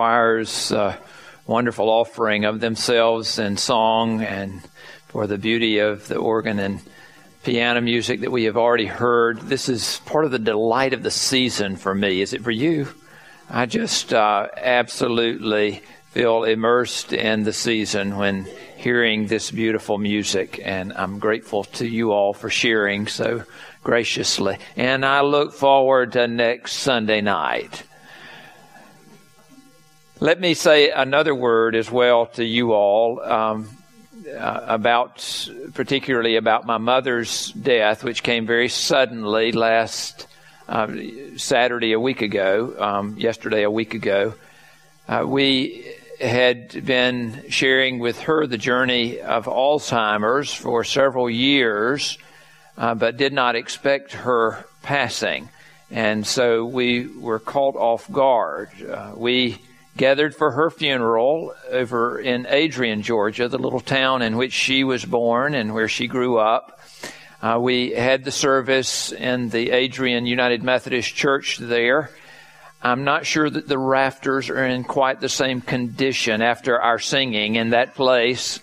choir's uh, wonderful offering of themselves in song and for the beauty of the organ and piano music that we have already heard. This is part of the delight of the season for me. Is it for you? I just uh, absolutely feel immersed in the season when hearing this beautiful music, and I'm grateful to you all for sharing so graciously. And I look forward to next Sunday night. Let me say another word as well to you all um, uh, about, particularly about my mother's death, which came very suddenly last uh, Saturday a week ago, um, yesterday a week ago. Uh, we had been sharing with her the journey of Alzheimer's for several years, uh, but did not expect her passing. And so we were caught off guard. Uh, we gathered for her funeral over in Adrian, Georgia, the little town in which she was born and where she grew up. Uh, we had the service in the Adrian United Methodist Church there. I'm not sure that the rafters are in quite the same condition after our singing in that place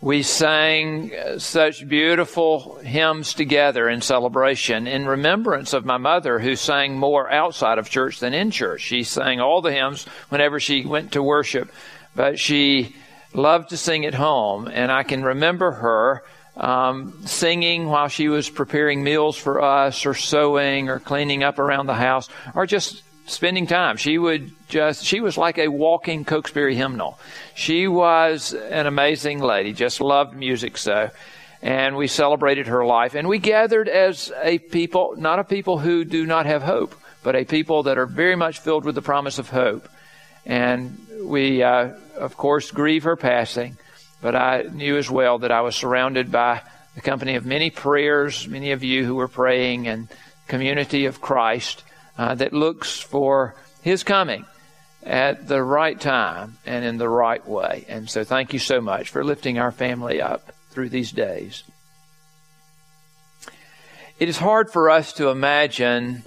we sang such beautiful hymns together in celebration in remembrance of my mother who sang more outside of church than in church. She sang all the hymns whenever she went to worship, but she loved to sing at home. And I can remember her um, singing while she was preparing meals for us or sewing or cleaning up around the house or just spending time. She would just, she was like a walking Cokesbury hymnal. She was an amazing lady, just loved music so. And we celebrated her life. And we gathered as a people, not a people who do not have hope, but a people that are very much filled with the promise of hope. And we, uh, of course, grieve her passing, but I knew as well that I was surrounded by the company of many prayers, many of you who were praying, and community of Christ uh, that looks for His coming at the right time and in the right way. And so thank you so much for lifting our family up through these days. It is hard for us to imagine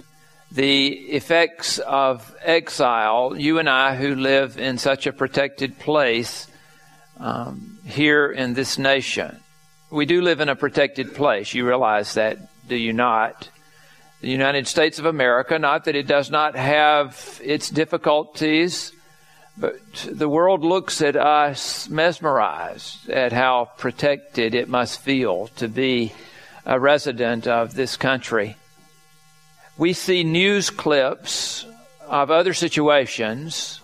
the effects of exile. You and I, who live in such a protected place um, here in this nation, we do live in a protected place. You realize that, do you not? The United States of America. Not that it does not have its difficulties, but the world looks at us mesmerized at how protected it must feel to be a resident of this country. We see news clips of other situations,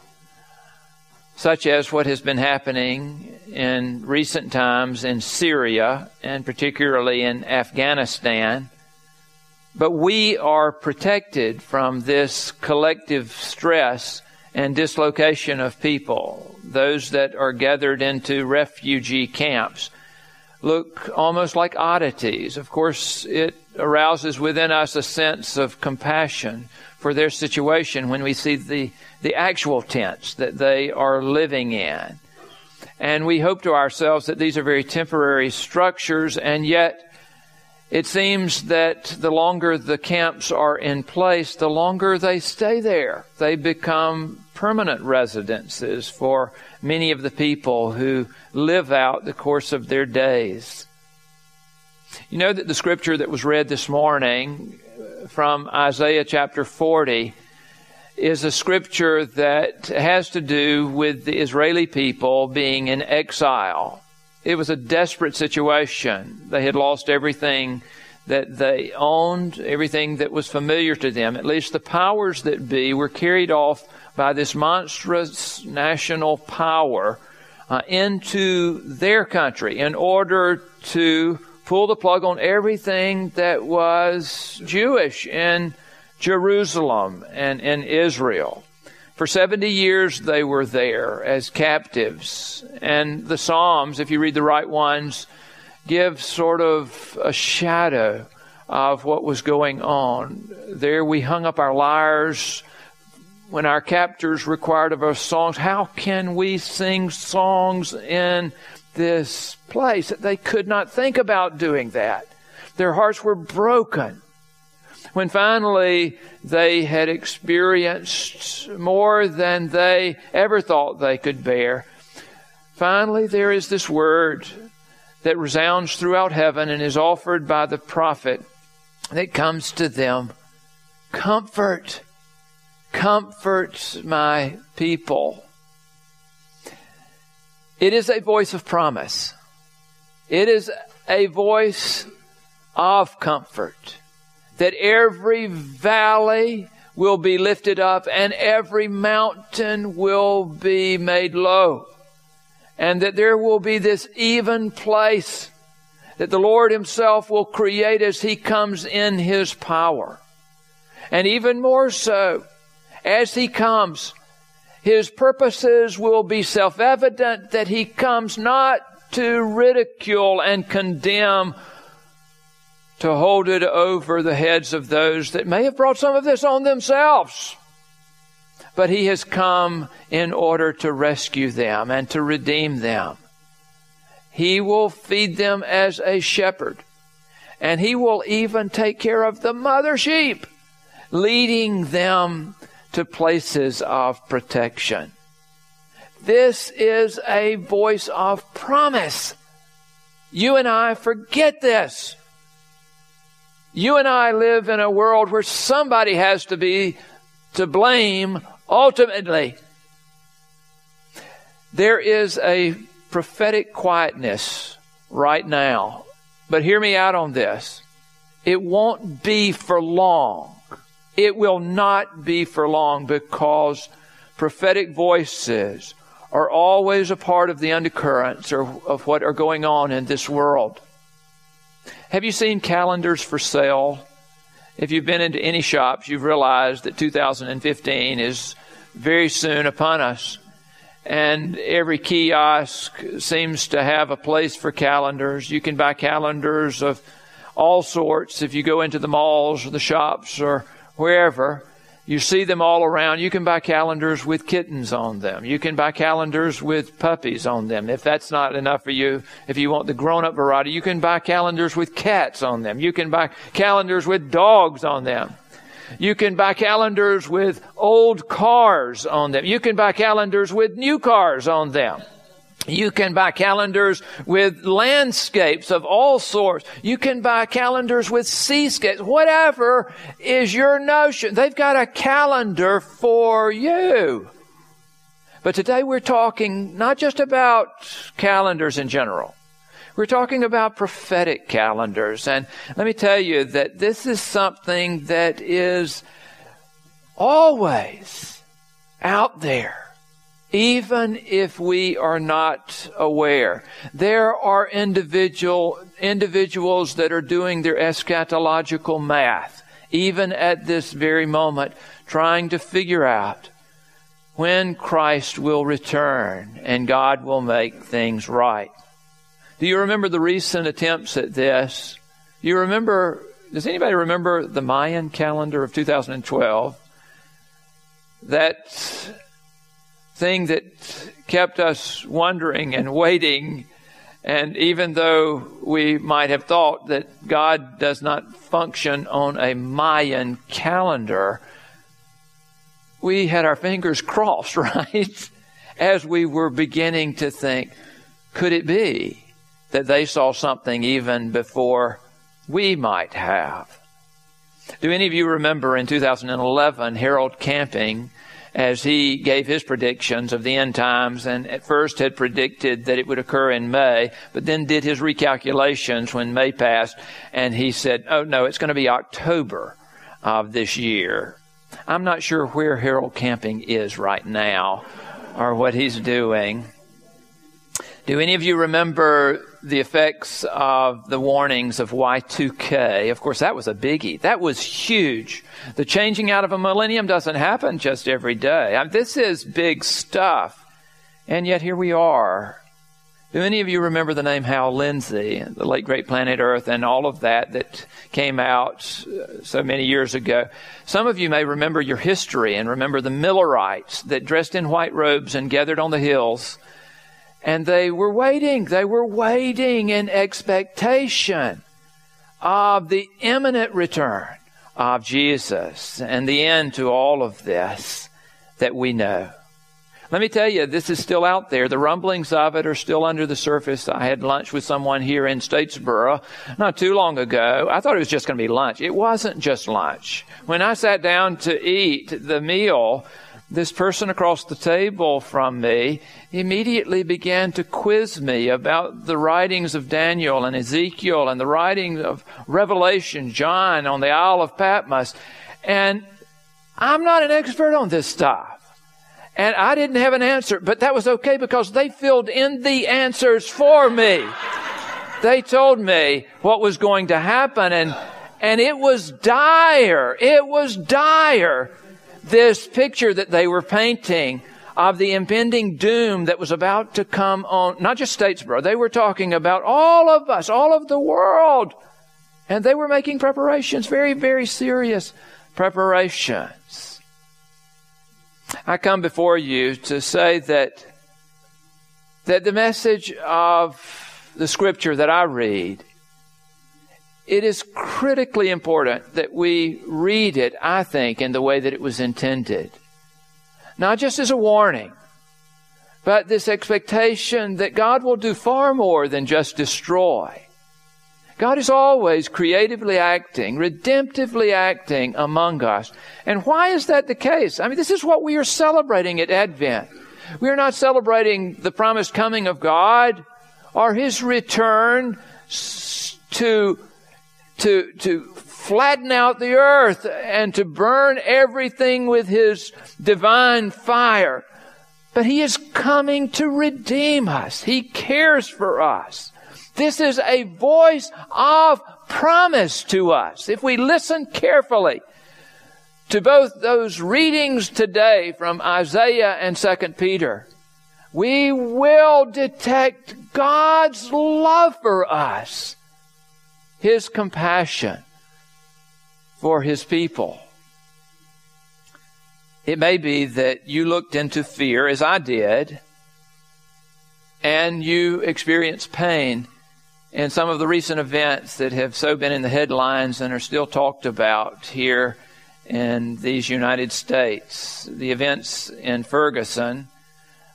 such as what has been happening in recent times in Syria and particularly in Afghanistan but we are protected from this collective stress and dislocation of people. Those that are gathered into refugee camps look almost like oddities. Of course, it arouses within us a sense of compassion for their situation when we see the, the actual tents that they are living in. And we hope to ourselves that these are very temporary structures, and yet it seems that the longer the camps are in place, the longer they stay there. They become permanent residences for many of the people who live out the course of their days. You know that the scripture that was read this morning uh, from Isaiah chapter 40 is a scripture that has to do with the Israeli people being in exile. It was a desperate situation. They had lost everything that they owned, everything that was familiar to them. At least the powers that be were carried off by this monstrous national power uh, into their country in order to pull the plug on everything that was Jewish in Jerusalem and in Israel. For 70 years they were there as captives. And the Psalms, if you read the right ones, give sort of a shadow of what was going on. There we hung up our lyres when our captors required of us songs. How can we sing songs in this place? They could not think about doing that. Their hearts were broken. When finally they had experienced more than they ever thought they could bear, finally there is this word that resounds throughout heaven and is offered by the prophet that comes to them Comfort, comfort my people. It is a voice of promise. It is a voice of comfort that every valley will be lifted up and every mountain will be made low. And that there will be this even place that the Lord Himself will create as He comes in His power. And even more so, as He comes, His purposes will be self-evident that He comes not to ridicule and condemn to hold it over the heads of those that may have brought some of this on themselves. But he has come in order to rescue them and to redeem them. He will feed them as a shepherd. And he will even take care of the mother sheep, leading them to places of protection. This is a voice of promise. You and I forget this. You and I live in a world where somebody has to be to blame ultimately. There is a prophetic quietness right now. But hear me out on this. It won't be for long. It will not be for long because prophetic voices are always a part of the undercurrents or of what are going on in this world. Have you seen calendars for sale? If you've been into any shops, you've realized that 2015 is very soon upon us. And every kiosk seems to have a place for calendars. You can buy calendars of all sorts if you go into the malls or the shops or wherever. You see them all around. You can buy calendars with kittens on them. You can buy calendars with puppies on them. If that's not enough for you, if you want the grown up variety, you can buy calendars with cats on them. You can buy calendars with dogs on them. You can buy calendars with old cars on them. You can buy calendars with new cars on them. You can buy calendars with landscapes of all sorts. You can buy calendars with seascapes. Whatever is your notion. They've got a calendar for you. But today we're talking not just about calendars in general. We're talking about prophetic calendars. And let me tell you that this is something that is always out there even if we are not aware. There are individual, individuals that are doing their eschatological math, even at this very moment, trying to figure out when Christ will return and God will make things right. Do you remember the recent attempts at this? You remember, does anybody remember the Mayan calendar of 2012? That thing that kept us wondering and waiting. And even though we might have thought that God does not function on a Mayan calendar, we had our fingers crossed, right? As we were beginning to think, could it be that they saw something even before we might have? Do any of you remember in 2011 Harold Camping as he gave his predictions of the end times and at first had predicted that it would occur in May, but then did his recalculations when May passed and he said, oh no, it's going to be October of this year. I'm not sure where Harold Camping is right now or what he's doing. Do any of you remember the effects of the warnings of Y2K? Of course, that was a biggie. That was huge. The changing out of a millennium doesn't happen just every day. I mean, this is big stuff. And yet here we are. Do any of you remember the name Hal Lindsey, the late great Planet Earth, and all of that that came out uh, so many years ago? Some of you may remember your history and remember the Millerites that dressed in white robes and gathered on the hills and they were waiting. They were waiting in expectation of the imminent return of Jesus and the end to all of this that we know. Let me tell you, this is still out there. The rumblings of it are still under the surface. I had lunch with someone here in Statesboro not too long ago. I thought it was just going to be lunch. It wasn't just lunch. When I sat down to eat the meal, this person across the table from me immediately began to quiz me about the writings of Daniel and Ezekiel and the writings of Revelation, John on the Isle of Patmos. And I'm not an expert on this stuff. And I didn't have an answer, but that was okay because they filled in the answers for me. they told me what was going to happen and, and it was dire. It was dire. This picture that they were painting of the impending doom that was about to come on, not just Statesboro, they were talking about all of us, all of the world. And they were making preparations, very, very serious preparations. I come before you to say that, that the message of the scripture that I read, it is critically important that we read it, I think, in the way that it was intended. Not just as a warning, but this expectation that God will do far more than just destroy. God is always creatively acting, redemptively acting among us. And why is that the case? I mean, this is what we are celebrating at Advent. We are not celebrating the promised coming of God or His return to, to, to flatten out the earth and to burn everything with His divine fire. But He is coming to redeem us. He cares for us. This is a voice of promise to us. If we listen carefully to both those readings today from Isaiah and 2 Peter, we will detect God's love for us, His compassion for His people. It may be that you looked into fear, as I did, and you experienced pain in some of the recent events that have so been in the headlines and are still talked about here in these United States. The events in Ferguson.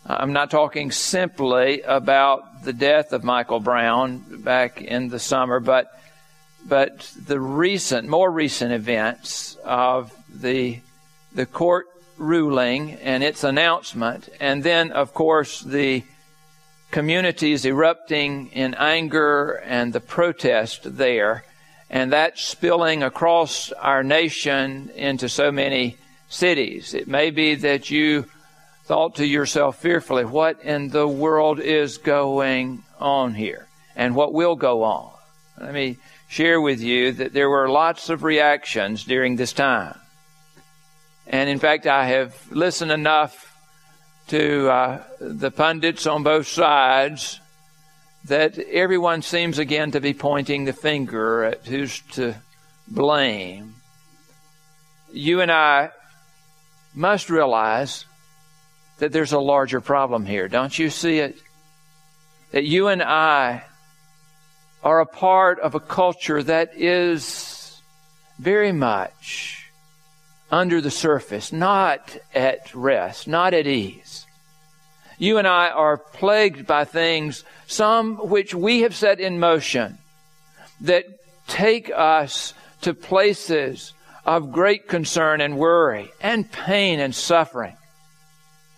I'm not talking simply about the death of Michael Brown back in the summer, but but the recent, more recent events of the the court ruling and its announcement, and then of course the communities erupting in anger and the protest there, and that spilling across our nation into so many cities. It may be that you thought to yourself fearfully, what in the world is going on here? And what will go on? Let me share with you that there were lots of reactions during this time. And in fact, I have listened enough to uh, the pundits on both sides that everyone seems again to be pointing the finger at who's to blame. You and I must realize that there's a larger problem here. Don't you see it? That you and I are a part of a culture that is very much under the surface, not at rest, not at ease. You and I are plagued by things, some which we have set in motion, that take us to places of great concern and worry and pain and suffering.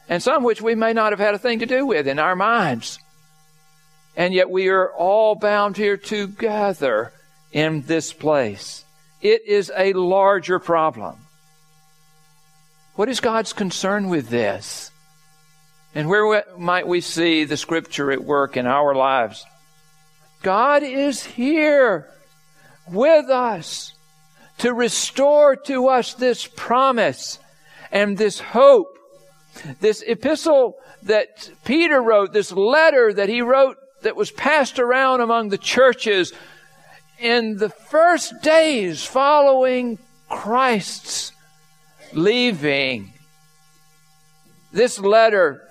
And some which we may not have had a thing to do with in our minds. And yet we are all bound here together in this place. It is a larger problem. What is God's concern with this? And where might we see the scripture at work in our lives? God is here with us to restore to us this promise and this hope. This epistle that Peter wrote, this letter that he wrote that was passed around among the churches in the first days following Christ's leaving. This letter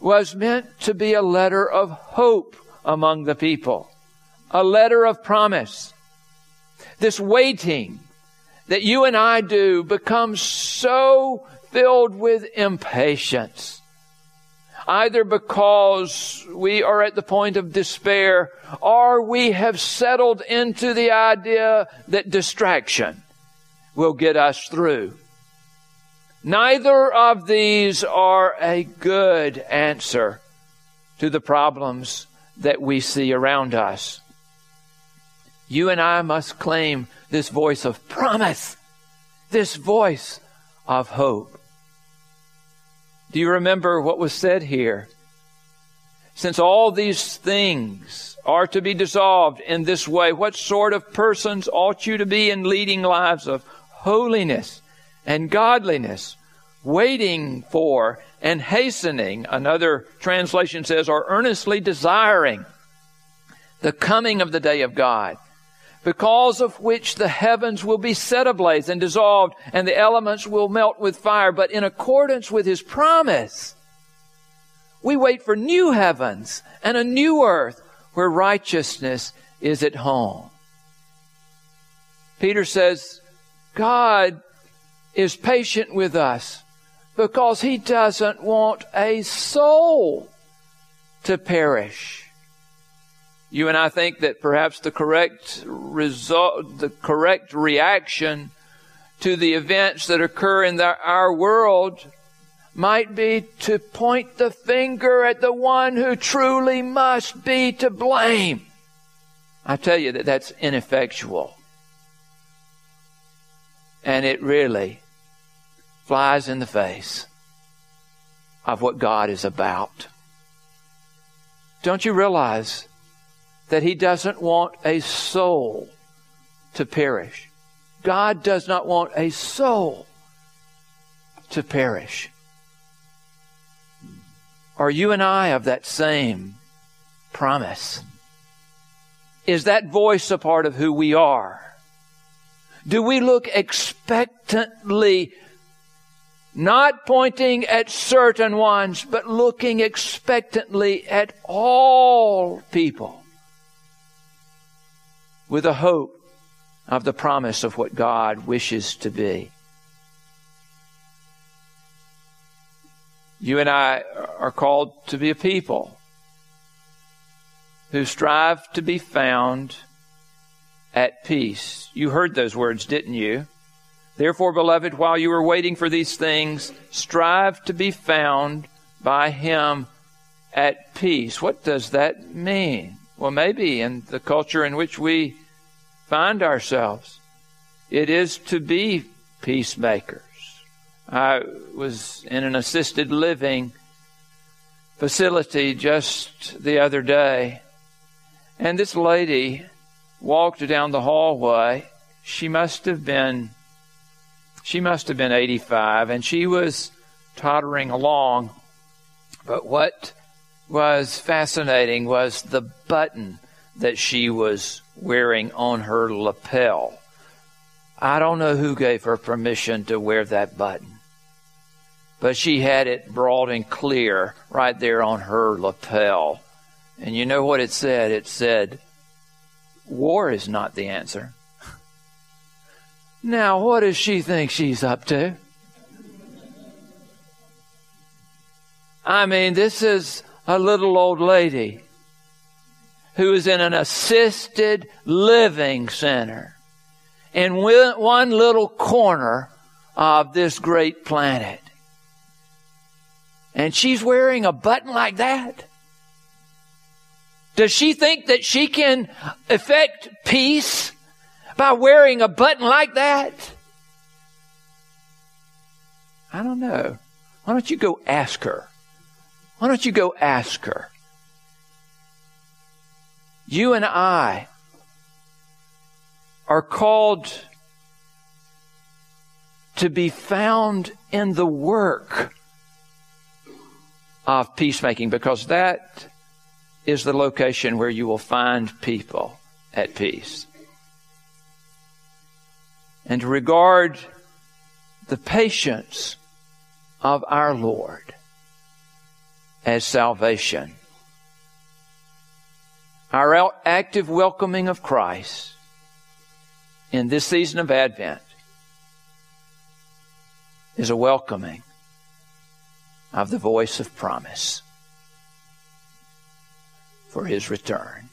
was meant to be a letter of hope among the people, a letter of promise. This waiting that you and I do becomes so filled with impatience. Either because we are at the point of despair or we have settled into the idea that distraction will get us through. Neither of these are a good answer to the problems that we see around us. You and I must claim this voice of promise, this voice of hope. Do you remember what was said here? Since all these things are to be dissolved in this way, what sort of persons ought you to be in leading lives of holiness and godliness, waiting for and hastening, another translation says, or earnestly desiring the coming of the day of God? Because of which the heavens will be set ablaze and dissolved, and the elements will melt with fire. But in accordance with his promise, we wait for new heavens and a new earth where righteousness is at home. Peter says, God is patient with us because he doesn't want a soul to perish. You and I think that perhaps the correct result, the correct reaction to the events that occur in the, our world might be to point the finger at the one who truly must be to blame. I tell you that that's ineffectual. And it really flies in the face of what God is about. Don't you realize that He doesn't want a soul to perish. God does not want a soul to perish. Are you and I of that same promise? Is that voice a part of who we are? Do we look expectantly, not pointing at certain ones, but looking expectantly at all people? With a hope of the promise of what God wishes to be. You and I are called to be a people who strive to be found at peace. You heard those words, didn't you? Therefore, beloved, while you are waiting for these things, strive to be found by Him at peace. What does that mean? Well, maybe in the culture in which we find ourselves, it is to be peacemakers. I was in an assisted living facility just the other day, and this lady walked down the hallway. She must have been she must have been 85 and she was tottering along. But what was fascinating was the button that she was wearing on her lapel. I don't know who gave her permission to wear that button, but she had it broad and clear right there on her lapel. And you know what it said? It said, War is not the answer. Now, what does she think she's up to? I mean, this is a little old lady who is in an assisted living center in one little corner of this great planet. And she's wearing a button like that. Does she think that she can effect peace by wearing a button like that? I don't know. Why don't you go ask her? Why don't you go ask her? You and I are called to be found in the work of peacemaking because that is the location where you will find people at peace. And to regard the patience of our Lord as salvation. Our active welcoming of Christ in this season of Advent is a welcoming of the voice of promise for his return.